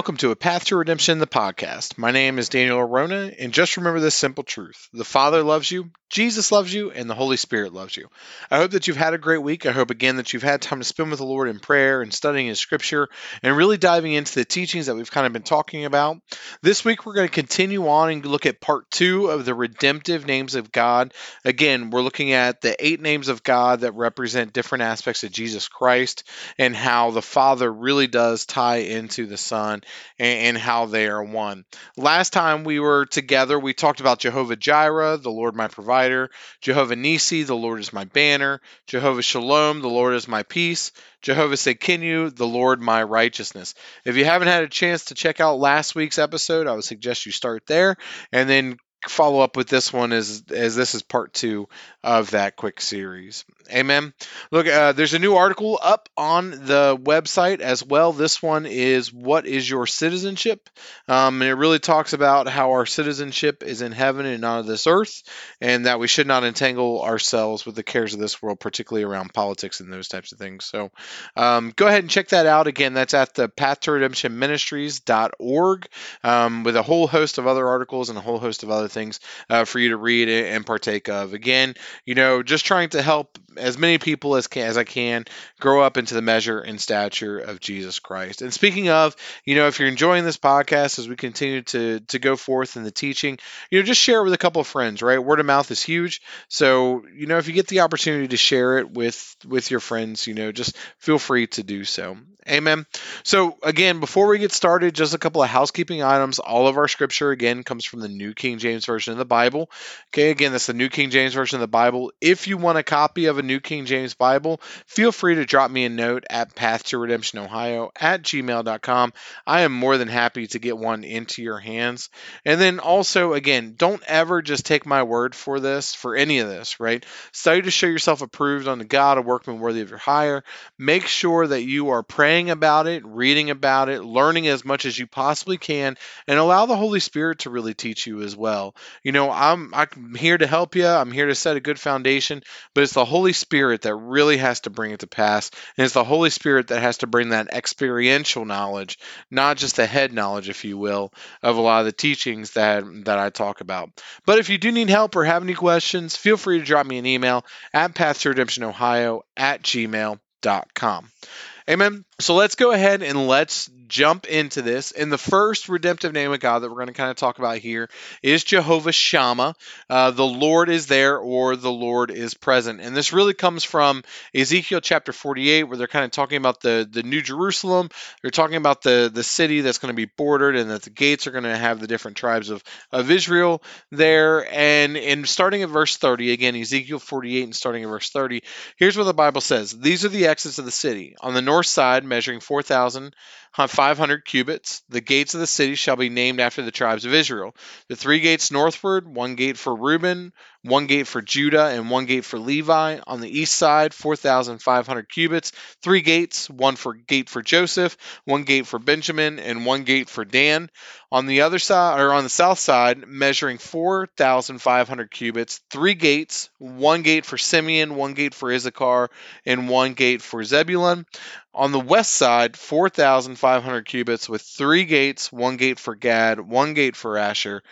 welcome to A Path to Redemption, the podcast. My name is Daniel Arona, and just remember this simple truth the Father loves you, Jesus loves you, and the Holy Spirit loves you. I hope that you've had a great week. I hope, again, that you've had time to spend with the Lord in prayer and studying His Scripture and really diving into the teachings that we've kind of been talking about. This week, we're going to continue on and look at part two of the redemptive names of God. Again, we're looking at the eight names of God that represent different aspects of Jesus Christ and how the Father really does tie into the Son and, and how they are one. Last time we were together, we talked about Jehovah Jireh, the Lord my provider, Jehovah Nisi, the Lord is my banner, Jehovah Shalom, the Lord is my peace, Jehovah Tsidkenu, the Lord my righteousness. If you haven't had a chance to check out last week's episode, I would suggest you start there and then follow up with this one as as this is part two of that quick series. Amen. Look, uh, there's a new article up on the website as well. This one is What is Your Citizenship? Um, and it really talks about how our citizenship is in heaven and not of this earth, and that we should not entangle ourselves with the cares of this world, particularly around politics and those types of things. So um, go ahead and check that out. Again, that's at the Path to Redemption Ministries.org um, with a whole host of other articles and a whole host of other things uh, for you to read and partake of. Again, you know, just trying to help as many people as can, as I can grow up into the measure and stature of Jesus Christ. And speaking of, you know, if you're enjoying this podcast as we continue to to go forth in the teaching, you know, just share it with a couple of friends, right? Word of mouth is huge. So, you know, if you get the opportunity to share it with with your friends, you know, just feel free to do so. Amen. So, again, before we get started, just a couple of housekeeping items. All of our scripture again comes from the New King James version of the Bible. Okay, again, that's the New King James version of the Bible. If you want a copy of a New King James Bible, feel free to drop me a note at path to redemption ohio at gmail.com. I am more than happy to get one into your hands. And then also, again, don't ever just take my word for this, for any of this, right? Study to show yourself approved unto God, a workman worthy of your hire. Make sure that you are praying about it, reading about it, learning as much as you possibly can, and allow the Holy Spirit to really teach you as well. You know, I'm I'm here to help you. I'm here to set a good foundation, but it's the Holy Spirit that really has to bring it to pass. And it's the Holy Spirit that has to bring that experiential knowledge, not just the head knowledge, if you will, of a lot of the teachings that, that I talk about. But if you do need help or have any questions, feel free to drop me an email at path at gmail.com. Amen. So let's go ahead and let's jump into this. And the first redemptive name of God that we're going to kind of talk about here is Jehovah Shammah. Uh, the Lord is there or the Lord is present. And this really comes from Ezekiel chapter 48, where they're kind of talking about the, the New Jerusalem. They're talking about the, the city that's going to be bordered and that the gates are going to have the different tribes of, of Israel there. And in starting at verse 30, again, Ezekiel 48 and starting at verse 30, here's what the Bible says These are the exits of the city. On the north side, measuring 4,500 cubits. The gates of the city shall be named after the tribes of Israel. The three gates northward, one gate for Reuben, one gate for Judah, and one gate for Levi. On the east side, 4,500 cubits, three gates, one for gate for Joseph, one gate for Benjamin, and one gate for Dan. On the other side, or on the south side, measuring 4,500 cubits, three gates, one gate for Simeon, one gate for Issachar, and one gate for Zebulun. On the west side, 4,500 cubits with three gates, one gate for Gad, one gate for Asher,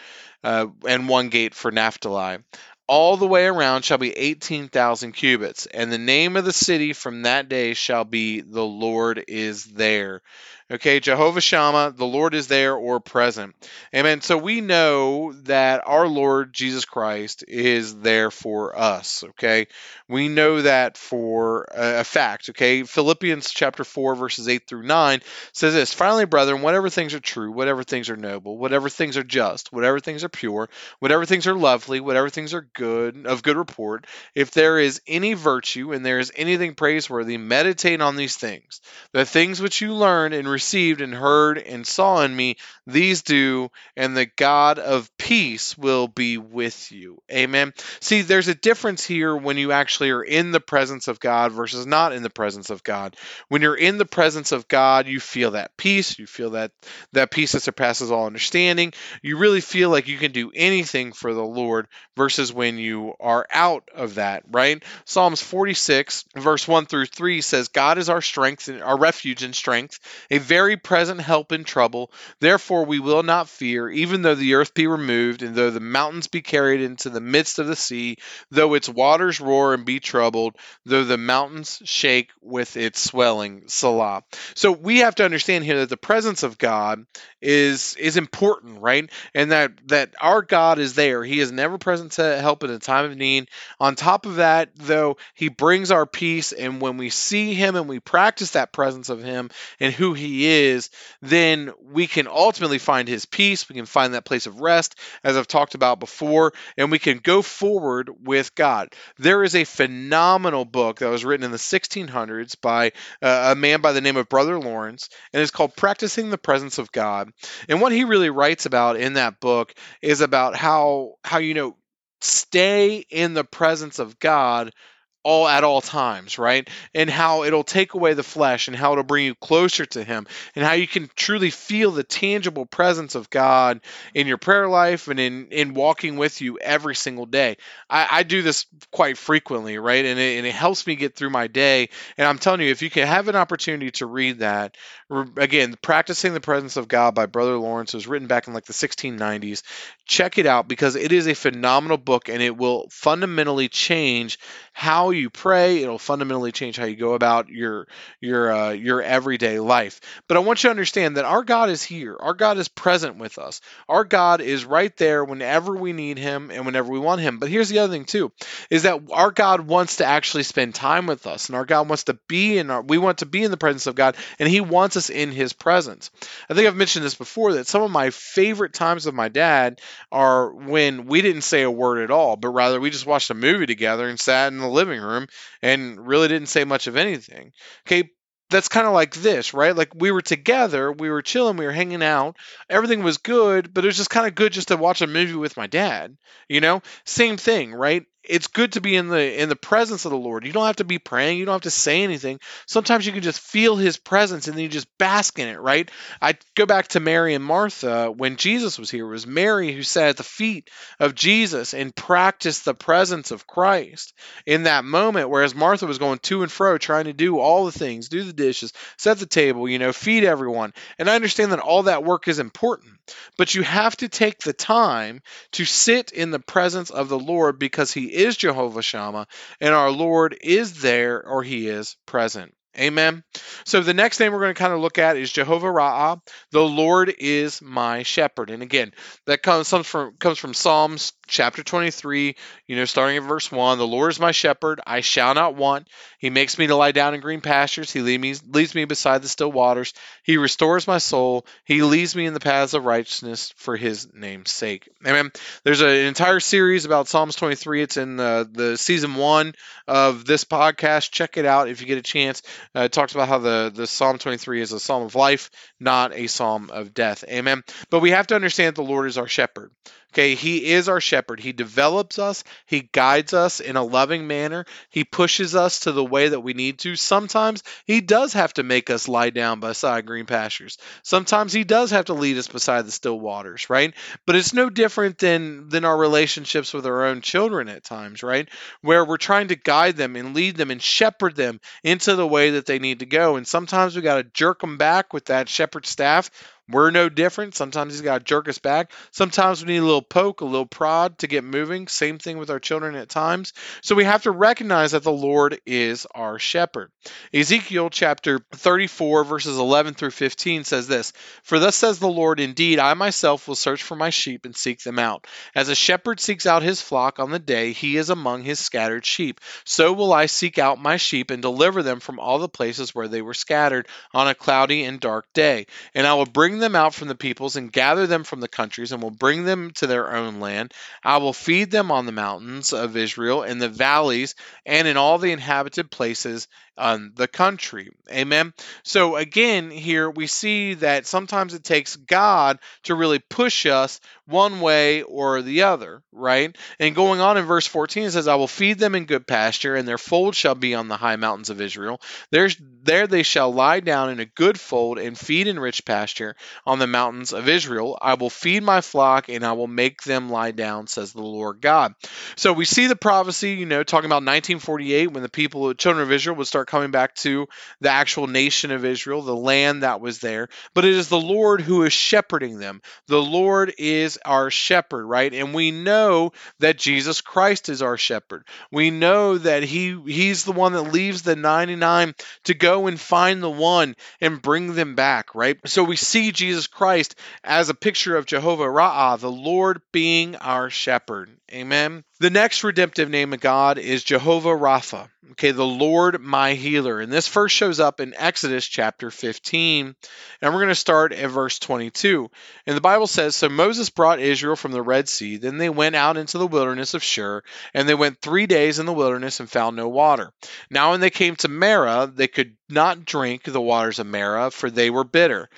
uh, and one gate for Naphtali. All the way around shall be 18,000 cubits, and the name of the city from that day shall be The Lord is there. Okay, Jehovah Shammah, the Lord is there or present. Amen. So we know that our Lord Jesus Christ is there for us. Okay, we know that for a fact. Okay, Philippians chapter 4, verses 8 through 9 says this Finally, brethren, whatever things are true, whatever things are noble, whatever things are just, whatever things are pure, whatever things are lovely, whatever things are good, of good report, if there is any virtue and there is anything praiseworthy, meditate on these things. The things which you learn and received and heard and saw in me, these do, and the God of peace will be with you. Amen. See, there's a difference here when you actually are in the presence of God versus not in the presence of God. When you're in the presence of God, you feel that peace, you feel that that peace that surpasses all understanding. You really feel like you can do anything for the Lord versus when you are out of that, right? Psalms 46 verse 1 through 3 says God is our strength and our refuge and strength, a very present help in trouble. Therefore we will not fear, even though the earth be removed, and though the mountains be carried into the midst of the sea, though its waters roar and be troubled, though the mountains shake with its swelling. Selah. So we have to understand here that the presence of God is is important, right? And that that our God is there. He is never present to help in a time of need. On top of that, though, he brings our peace and when we see him and we practice that presence of him and who he is, then we can ultimately find his peace. We can find that place of rest as I've talked about before and we can go forward with God. There is a phenomenal book that was written in the 1600s by uh, a man by the name of Brother Lawrence and it's called Practicing the Presence of God and what he really writes about in that book is about how how you know stay in the presence of God all at all times, right? And how it'll take away the flesh and how it'll bring you closer to him and how you can truly feel the tangible presence of God in your prayer life and in in walking with you every single day. I, I do this quite frequently, right? And it, and it helps me get through my day. And I'm telling you, if you can have an opportunity to read that, again, Practicing the Presence of God by Brother Lawrence was written back in like the 1690s. Check it out because it is a phenomenal book and it will fundamentally change how you pray. It'll fundamentally change how you go about your your uh, your everyday life. But I want you to understand that our God is here. Our God is present with us. Our God is right there whenever we need Him and whenever we want Him. But here's the other thing too, is that our God wants to actually spend time with us, and our God wants to be in our. We want to be in the presence of God, and He wants us in His presence. I think I've mentioned this before that some of my favorite times with my dad are when we didn't say a word at all, but rather we just watched a movie together and sat in the living room and really didn't say much of anything. Okay, that's kind of like this, right? Like we were together, we were chilling, we were hanging out, everything was good, but it was just kind of good just to watch a movie with my dad, you know? Same thing, right? It's good to be in the in the presence of the Lord. You don't have to be praying, you don't have to say anything. Sometimes you can just feel his presence and then you just bask in it, right? I go back to Mary and Martha when Jesus was here. It was Mary who sat at the feet of Jesus and practiced the presence of Christ in that moment whereas Martha was going to and fro trying to do all the things, do the dishes, set the table, you know, feed everyone. And I understand that all that work is important, but you have to take the time to sit in the presence of the Lord because he is Jehovah Shammah, and our Lord is there or he is present. Amen. So the next thing we're going to kind of look at is Jehovah Ra'ah. The Lord is my shepherd. And again, that comes, comes from comes from Psalms chapter 23, you know, starting at verse 1. The Lord is my shepherd, I shall not want. He makes me to lie down in green pastures. He lead me, leads me beside the still waters. He restores my soul. He leads me in the paths of righteousness for his name's sake. Amen. There's an entire series about Psalms 23. It's in the, the season one of this podcast. Check it out if you get a chance. Uh, it talks about how the, the Psalm 23 is a psalm of life, not a psalm of death. Amen. But we have to understand the Lord is our shepherd. Okay, he is our shepherd. He develops us, he guides us in a loving manner, he pushes us to the way that we need to. Sometimes he does have to make us lie down beside green pastures. Sometimes he does have to lead us beside the still waters, right? But it's no different than than our relationships with our own children at times, right? Where we're trying to guide them and lead them and shepherd them into the way that they need to go. And sometimes we got to jerk them back with that shepherd staff we're no different. Sometimes he's got to jerk us back. Sometimes we need a little poke, a little prod to get moving. Same thing with our children at times. So we have to recognize that the Lord is our shepherd. Ezekiel chapter 34, verses 11 through 15 says this For thus says the Lord, Indeed, I myself will search for my sheep and seek them out. As a shepherd seeks out his flock on the day he is among his scattered sheep, so will I seek out my sheep and deliver them from all the places where they were scattered on a cloudy and dark day. And I will bring them out from the peoples and gather them from the countries and will bring them to their own land. I will feed them on the mountains of Israel, in the valleys, and in all the inhabited places on the country. Amen. So again, here we see that sometimes it takes God to really push us one way or the other, right? And going on in verse 14, it says, I will feed them in good pasture, and their fold shall be on the high mountains of Israel. There's, there they shall lie down in a good fold and feed in rich pasture on the mountains of Israel. I will feed my flock, and I will make them lie down, says the Lord God. So we see the prophecy, you know, talking about 1948 when the people, the children of Israel, would start coming back to the actual nation of Israel, the land that was there. But it is the Lord who is shepherding them. The Lord is our shepherd, right? And we know that Jesus Christ is our shepherd. We know that he he's the one that leaves the 99 to go and find the one and bring them back, right? So we see Jesus Christ as a picture of Jehovah Ra'ah, the Lord being our shepherd. Amen. The next redemptive name of God is Jehovah Rapha, okay, the Lord my healer. And this first shows up in Exodus chapter 15. And we're going to start at verse 22. And the Bible says So Moses brought Israel from the Red Sea. Then they went out into the wilderness of Shur, and they went three days in the wilderness and found no water. Now, when they came to Marah, they could not drink the waters of Marah, for they were bitter.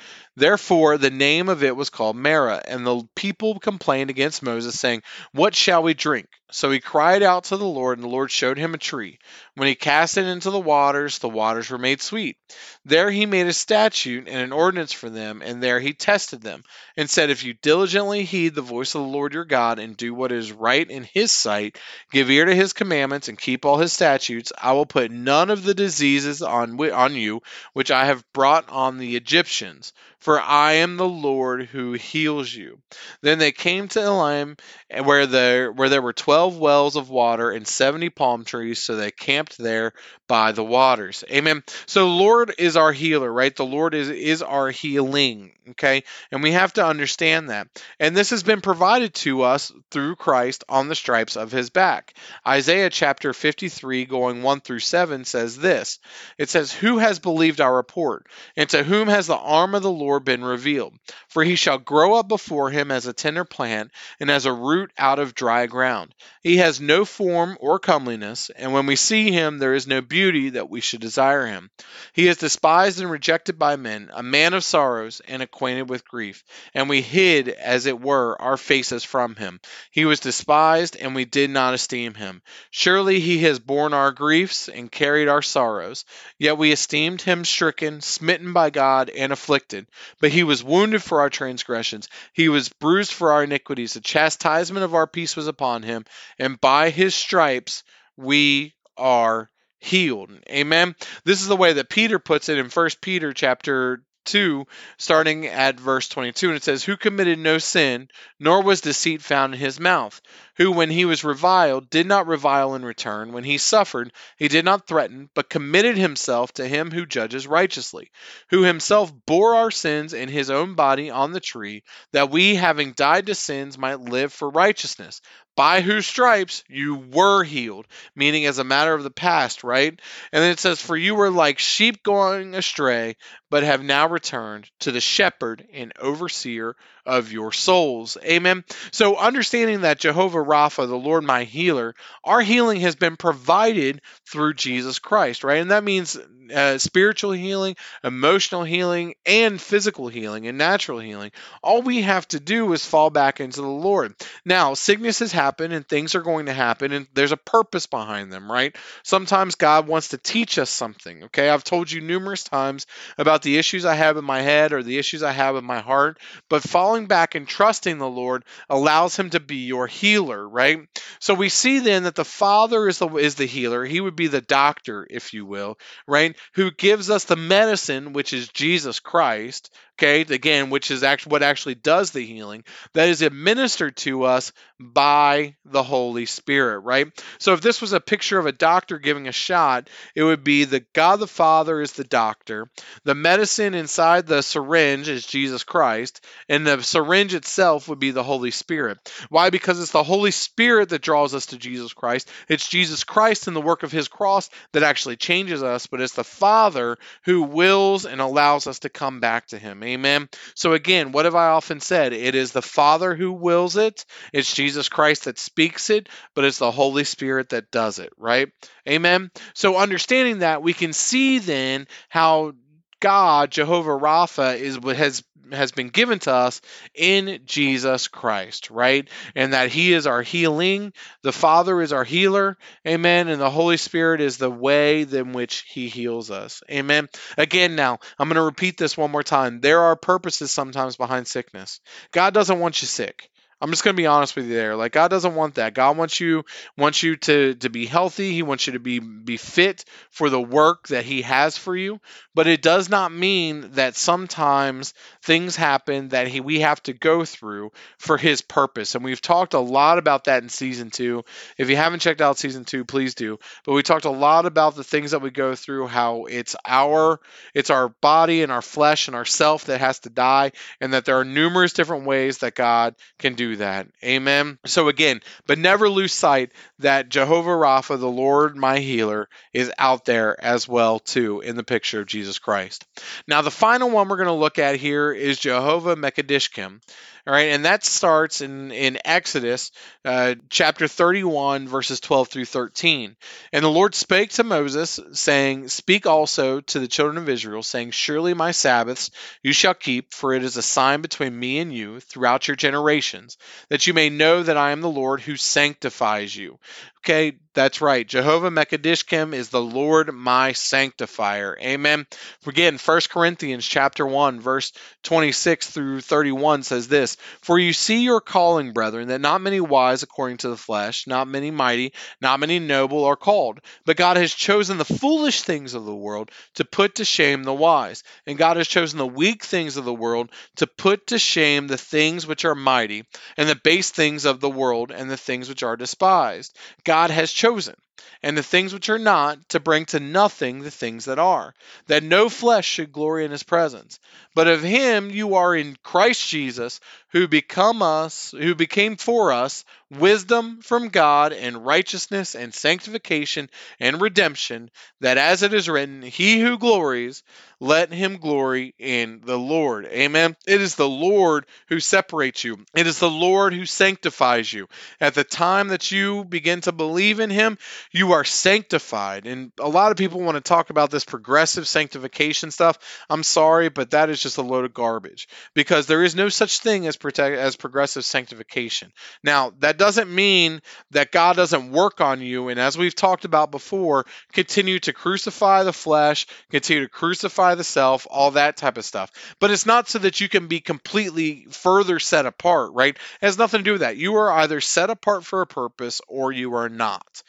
Therefore, the name of it was called Marah. And the people complained against Moses, saying, What shall we drink? So he cried out to the Lord, and the Lord showed him a tree. When he cast it into the waters, the waters were made sweet. There he made a statute and an ordinance for them, and there he tested them, and said, If you diligently heed the voice of the Lord your God, and do what is right in his sight, give ear to his commandments, and keep all his statutes, I will put none of the diseases on, on you which I have brought on the Egyptians for I am the Lord who heals you. Then they came to Elim, where there where there were twelve wells of water and seventy palm trees, so they camped there by the waters. Amen. So Lord is our healer, right? The Lord is is our healing. Okay, and we have to understand that. And this has been provided to us through Christ on the stripes of His back. Isaiah chapter fifty three, going one through seven, says this. It says, "Who has believed our report, and to whom has the arm of the Lord?" been revealed. For he shall grow up before him as a tender plant, and as a root out of dry ground. He has no form or comeliness, and when we see him, there is no beauty that we should desire him. He is despised and rejected by men, a man of sorrows, and acquainted with grief. And we hid, as it were, our faces from him. He was despised, and we did not esteem him. Surely he has borne our griefs and carried our sorrows. Yet we esteemed him stricken, smitten by God, and afflicted. But he was wounded for our transgressions, he was bruised for our iniquities. The chastisement of our peace was upon him, and by his stripes we are healed. Amen. This is the way that Peter puts it in 1 Peter chapter 2, starting at verse 22. And it says, Who committed no sin, nor was deceit found in his mouth. Who, when he was reviled, did not revile in return. When he suffered, he did not threaten, but committed himself to him who judges righteously. Who himself bore our sins in his own body on the tree, that we, having died to sins, might live for righteousness by whose stripes you were healed, meaning as a matter of the past, right? And then it says, For you were like sheep going astray, but have now returned to the shepherd and overseer of your souls. Amen. So, understanding that Jehovah Rapha, the Lord my healer, our healing has been provided through Jesus Christ, right? And that means uh, spiritual healing, emotional healing, and physical healing and natural healing. All we have to do is fall back into the Lord. Now, sicknesses happen and things are going to happen, and there's a purpose behind them, right? Sometimes God wants to teach us something, okay? I've told you numerous times about the issues I have in my head or the issues I have in my heart, but falling back and trusting the Lord allows Him to be your healer, right? So we see then that the Father is the is the healer. He would be the doctor, if you will, right? who gives us the medicine, which is Jesus Christ, okay, again, which is actually what actually does the healing, that is administered to us by the Holy Spirit, right? So if this was a picture of a doctor giving a shot, it would be the God the Father is the doctor, the medicine inside the syringe is Jesus Christ, and the syringe itself would be the Holy Spirit. Why? Because it's the Holy Spirit that draws us to Jesus Christ. It's Jesus Christ and the work of his cross that actually changes us, but it's the Father who wills and allows us to come back to him. Amen. So again, what have I often said? It is the Father who wills it. It's Jesus Christ that speaks it, but it's the Holy Spirit that does it, right? Amen. So understanding that, we can see then how God, Jehovah Rapha, is what has has been given to us in Jesus Christ, right? And that He is our healing. The Father is our healer. Amen. And the Holy Spirit is the way in which He heals us. Amen. Again, now, I'm going to repeat this one more time. There are purposes sometimes behind sickness. God doesn't want you sick. I'm just going to be honest with you there. Like God doesn't want that. God wants you wants you to to be healthy. He wants you to be be fit for the work that he has for you. But it does not mean that sometimes things happen that he we have to go through for his purpose. And we've talked a lot about that in season 2. If you haven't checked out season 2, please do. But we talked a lot about the things that we go through how it's our it's our body and our flesh and our self that has to die and that there are numerous different ways that God can do that. Amen. So again, but never lose sight that Jehovah Rapha, the Lord my healer, is out there as well too in the picture of Jesus Christ. Now the final one we're going to look at here is Jehovah Mekadishkim. All right, and that starts in in Exodus uh, chapter 31, verses 12 through 13. And the Lord spake to Moses, saying, Speak also to the children of Israel, saying, Surely my Sabbaths you shall keep, for it is a sign between me and you throughout your generations, that you may know that I am the Lord who sanctifies you. Okay, that's right. Jehovah Mekadishkim is the Lord my sanctifier. Amen. Again, 1 Corinthians chapter 1, verse 26 through 31 says this For you see your calling, brethren, that not many wise according to the flesh, not many mighty, not many noble are called. But God has chosen the foolish things of the world to put to shame the wise. And God has chosen the weak things of the world to put to shame the things which are mighty, and the base things of the world, and the things which are despised has chosen, and the things which are not, to bring to nothing the things that are, that no flesh should glory in his presence. But of him you are in Christ Jesus, who become us, who became for us wisdom from God and righteousness and sanctification and redemption, that as it is written, he who glories, let him glory in the Lord. Amen. It is the Lord who separates you. It is the Lord who sanctifies you. At the time that you begin to believe in him, you are sanctified. And a lot of people want to talk about this progressive sanctification stuff. I'm sorry, but that is just a load of garbage because there is no such thing as protect as progressive sanctification. Now, that doesn't mean that God doesn't work on you and as we've talked about before, continue to crucify the flesh, continue to crucify the self, all that type of stuff. But it's not so that you can be completely further set apart, right? It has nothing to do with that. You are either set apart for a purpose or you are not.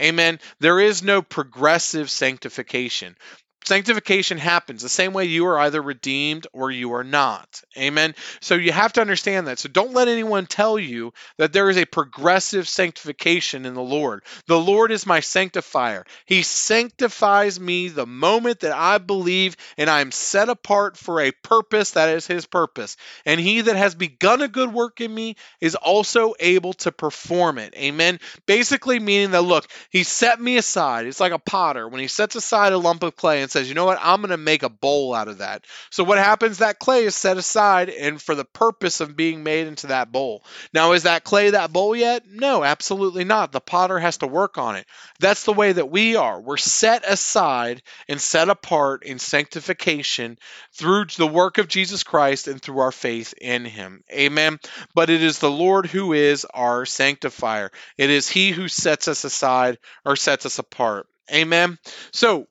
Amen. There is no progressive sanctification. Sanctification happens the same way you are either redeemed or you are not. Amen. So you have to understand that. So don't let anyone tell you that there is a progressive sanctification in the Lord. The Lord is my sanctifier. He sanctifies me the moment that I believe and I am set apart for a purpose that is his purpose. And he that has begun a good work in me is also able to perform it. Amen. Basically meaning that look, he set me aside. It's like a potter when he sets aside a lump of clay and says, you know what, I'm going to make a bowl out of that. So what happens? That clay is set aside and for the purpose of being made into that bowl. Now, is that clay that bowl yet? No, absolutely not. The potter has to work on it. That's the way that we are. We're set aside and set apart in sanctification through the work of Jesus Christ and through our faith in him. Amen. But it is the Lord who is our sanctifier. It is he who sets us aside or sets us apart. Amen. So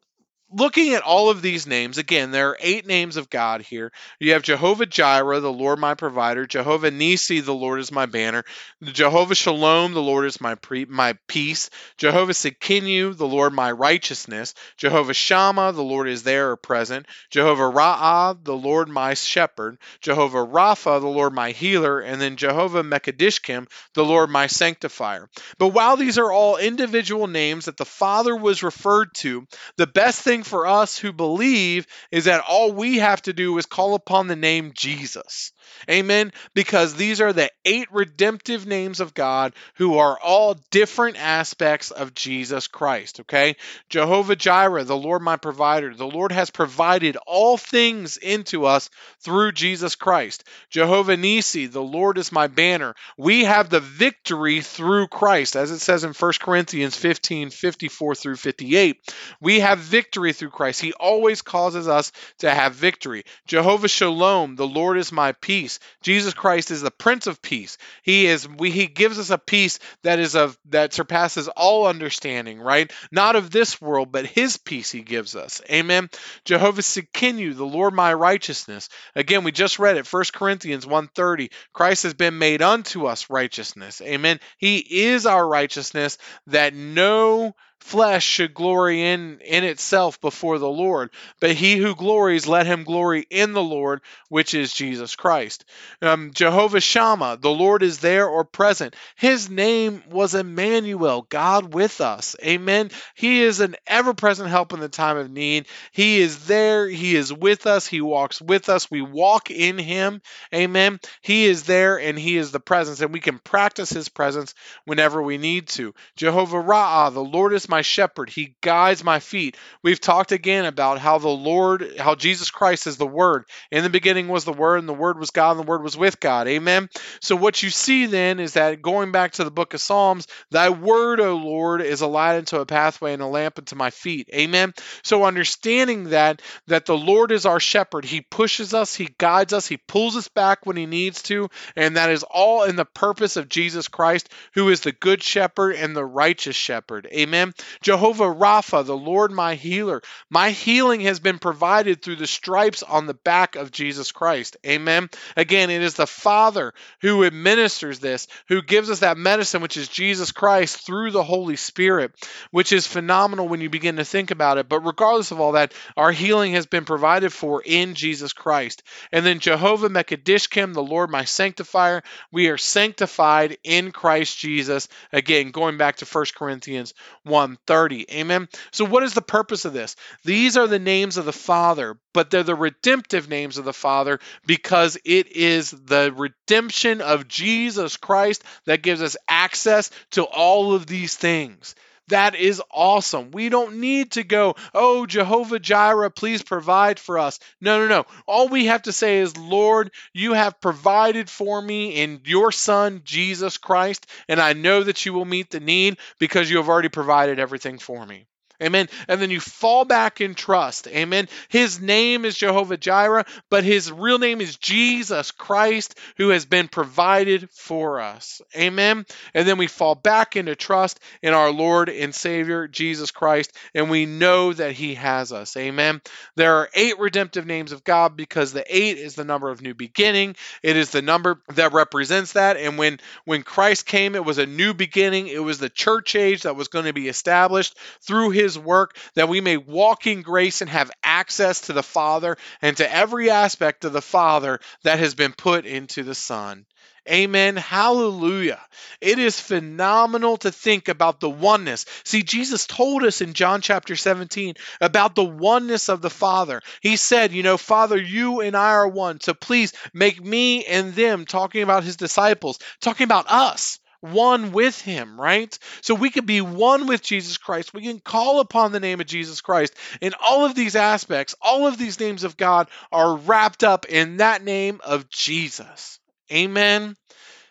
looking at all of these names, again, there are eight names of God here. You have Jehovah Jireh, the Lord my provider, Jehovah Nisi, the Lord is my banner, Jehovah Shalom, the Lord is my pre- my peace, Jehovah Tsidkenu, the Lord my righteousness, Jehovah Shammah, the Lord is there or present, Jehovah Ra'ah, the Lord my shepherd, Jehovah Rapha, the Lord my healer, and then Jehovah Mekadishkim, the Lord my sanctifier. But while these are all individual names that the Father was referred to, the best thing thing for us who believe is that all we have to do is call upon the name Jesus. Amen. Because these are the eight redemptive names of God who are all different aspects of Jesus Christ. Okay. Jehovah Jireh, the Lord my provider. The Lord has provided all things into us through Jesus Christ. Jehovah Nisi, the Lord is my banner. We have the victory through Christ, as it says in 1 Corinthians 15 54 through 58. We have victory victory through Christ. He always causes us to have victory. Jehovah Shalom, the Lord is my peace. Jesus Christ is the Prince of Peace. He is we he gives us a peace that is of that surpasses all understanding, right? Not of this world, but his peace he gives us. Amen. Jehovah Tsidkenu, the Lord my righteousness. Again, we just read it, 1 Corinthians 1:30. Christ has been made unto us righteousness. Amen. He is our righteousness that no flesh should glory in in itself before the Lord, but he who glories, let him glory in the Lord, which is Jesus Christ. Um, Jehovah Shammah, the Lord is there or present. His name was Emmanuel, God with us. Amen. He is an ever-present help in the time of need. He is there. He is with us. He walks with us. We walk in Him. Amen. He is there, and He is the presence, and we can practice His presence whenever we need to. Jehovah Ra'ah, the Lord is my shepherd. He guides my feet. We've talked again about how the Lord, how Jesus Christ is the Word. In the beginning was the Word, and the Word was God, and the Word was with God. Amen. So what you see then is that going back to the book of Psalms, thy word, O Lord, is a light unto a pathway and a lamp unto my feet. Amen. So understanding that that the Lord is our shepherd, he pushes us, he guides us, he pulls us back when he needs to, and that is all in the purpose of Jesus Christ, who is the good shepherd and the righteous shepherd. Amen. Jehovah Rapha, the Lord my healer. My healing has been provided through the stripes on the back of Jesus Christ. Amen. Again, it is the Father who administers this, who gives us that medicine, which is Jesus Christ through the Holy Spirit, which is phenomenal when you begin to think about it. But regardless of all that, our healing has been provided for in Jesus Christ. And then Jehovah Mekadishkim, the Lord my sanctifier, we are sanctified in Christ Jesus. Again, going back to 1 Corinthians Um, 1:30. Amen. So what is the purpose of this? These are the names of the Father, but they're the redemptive names of the Father because it is the redemption of Jesus Christ that gives us access to all of these things. That is awesome. We don't need to go, oh, Jehovah Jireh, please provide for us. No, no, no. All we have to say is, Lord, you have provided for me in your Son, Jesus Christ, and I know that you will meet the need because you have already provided everything for me. Amen. And then you fall back in trust. Amen. His name is Jehovah Jireh, but his real name is Jesus Christ, who has been provided for us. Amen. And then we fall back into trust in our Lord and Savior, Jesus Christ, and we know that he has us. Amen. There are eight redemptive names of God because the eight is the number of new beginning. It is the number that represents that. And when, when Christ came, it was a new beginning. It was the church age that was going to be established through his his work, that we may walk in grace and have access to the Father and to every aspect of the Father that has been put into the Son. Amen. Hallelujah. It is phenomenal to think about the oneness. See, Jesus told us in John chapter 17 about the oneness of the Father. He said, You know, Father, you and I are one. So please make me and them, talking about his disciples, talking about us one with him, right? So we can be one with Jesus Christ. We can call upon the name of Jesus Christ. In all of these aspects, all of these names of God are wrapped up in that name of Jesus. Amen.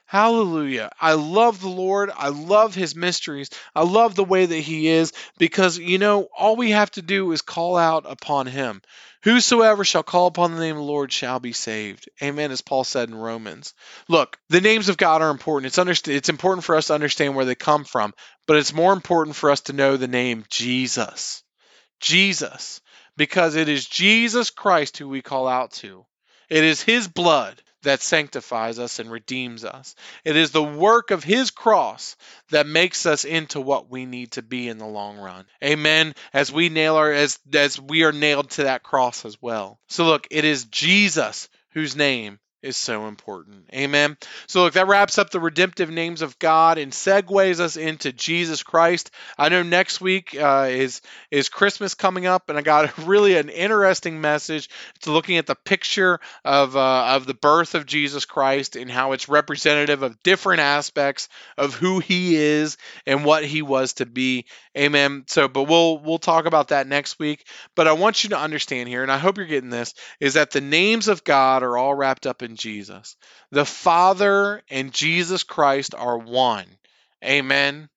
Hallelujah. I love the Lord. I love his mysteries. I love the way that he is because, you know, all we have to do is call out upon him. Whosoever shall call upon the name of the Lord shall be saved. Amen, as Paul said in Romans. Look, the names of God are important. It's, underst- it's important for us to understand where they come from, but it's more important for us to know the name Jesus. Jesus. Because it is Jesus Christ who we call out to. It is his blood that sanctifies us and redeems us. It is the work of his cross that makes us into what we need to be in the long run. Amen. As we nail our as as we are nailed to that cross as well. So look, it is Jesus whose name is so important. Amen. So, look, that wraps up the redemptive names of God and segues us into Jesus Christ. I know next week uh, is is Christmas coming up, and I got really an interesting message to looking at the picture of uh, of the birth of Jesus Christ and how it's representative of different aspects of who He is and what He was to be. Amen. So, but we'll we'll talk about that next week. But I want you to understand here, and I hope you're getting this, is that the names of God are all wrapped up in Jesus. The Father and Jesus Christ are one. Amen.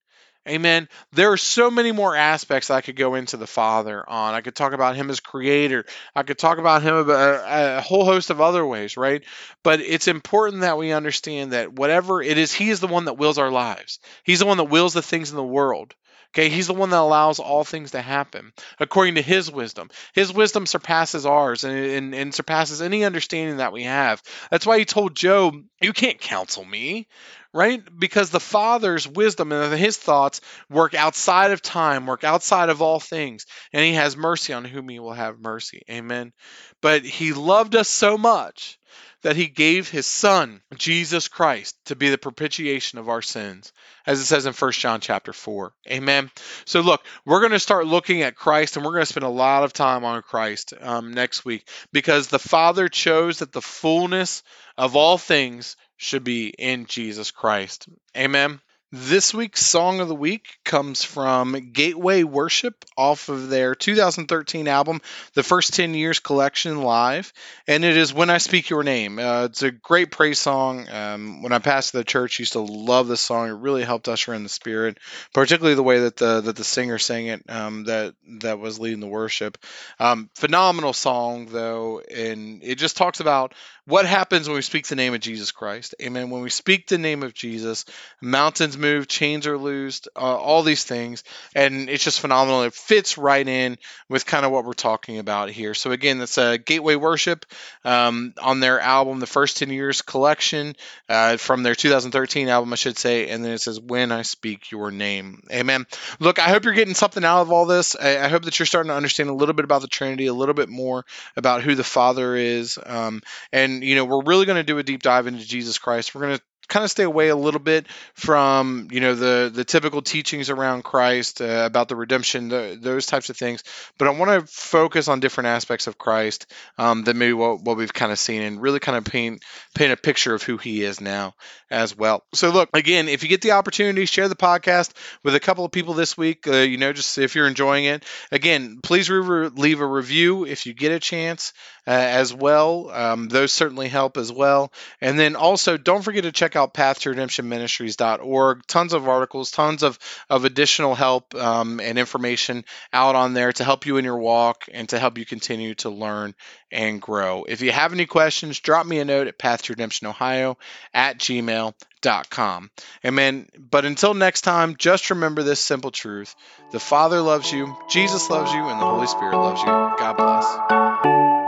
Amen. There are so many more aspects I could go into the Father on. I could talk about Him as Creator. I could talk about Him about uh, a whole host of other ways, right? But it's important that we understand that whatever it is, He is the one that wills our lives. He's the one that wills the things in the world. Okay, he's the one that allows all things to happen according to his wisdom. His wisdom surpasses ours and, and, and, surpasses any understanding that we have. That's why he told Job, You can't counsel me, right? Because the Father's wisdom and his thoughts work outside of time, work outside of all things, and he has mercy on whom he will have mercy. Amen. But he loved us so much that he gave his son Jesus Christ to be the propitiation of our sins as it says in 1 John chapter 4 amen. So look we're going to start looking at Christ and we're going to spend a lot of time on Christ um, next week because the father chose that the fullness of all things should be in Jesus Christ. Amen this week's song of the week comes from Gateway Worship off of their 2013 album, The First 10 Years Collection Live, and it is When I Speak Your Name. Uh, it's a great praise song. Um, when I passed the church, used to love this song. It really helped usher in the spirit, particularly the way that the that the singer sang it um, that that was leading the worship. Um, phenomenal song though, and it just talks about what happens when we speak the name of Jesus Christ. Amen. When we speak the name of Jesus, mountains move, chains are loosed, uh, all these things, and it's just phenomenal. It fits right in with kind of what we're talking about here. So again, that's a Gateway Worship um, on their album, the First Ten Years Collection, uh, from their 2013 album, I should say, and then it says "When I Speak Your Name." Amen. Look, I hope you're getting something out of all this. I, I hope that you're starting to understand a little bit about the Trinity, a little bit more about who the Father is, um, and you know we're really going to do a deep dive into Jesus Christ. We're going to kind of stay away a little bit from you know the the typical teachings around Christ uh, about the redemption, the, those types of things. But I want to focus on different aspects of Christ um, that maybe what, what we've kind of seen and really kind of paint paint a picture of who He is now as well. So look again, if you get the opportunity, share the podcast with a couple of people this week. Uh, you know, just if you're enjoying it. Again, please re- leave a review if you get a chance uh, as well. Um, those certainly help as well. And then also, don't forget to check out path2redemptionministries.org. Tons of articles, tons of, of additional help um, and information out on there to help you in your walk and to help you continue to learn and grow. If you have any questions, drop me a note at path2redemptionohio at gmail.com. Amen. But until next time, just remember this simple truth the Father loves you, Jesus loves you, and the Holy Spirit loves you. God bless.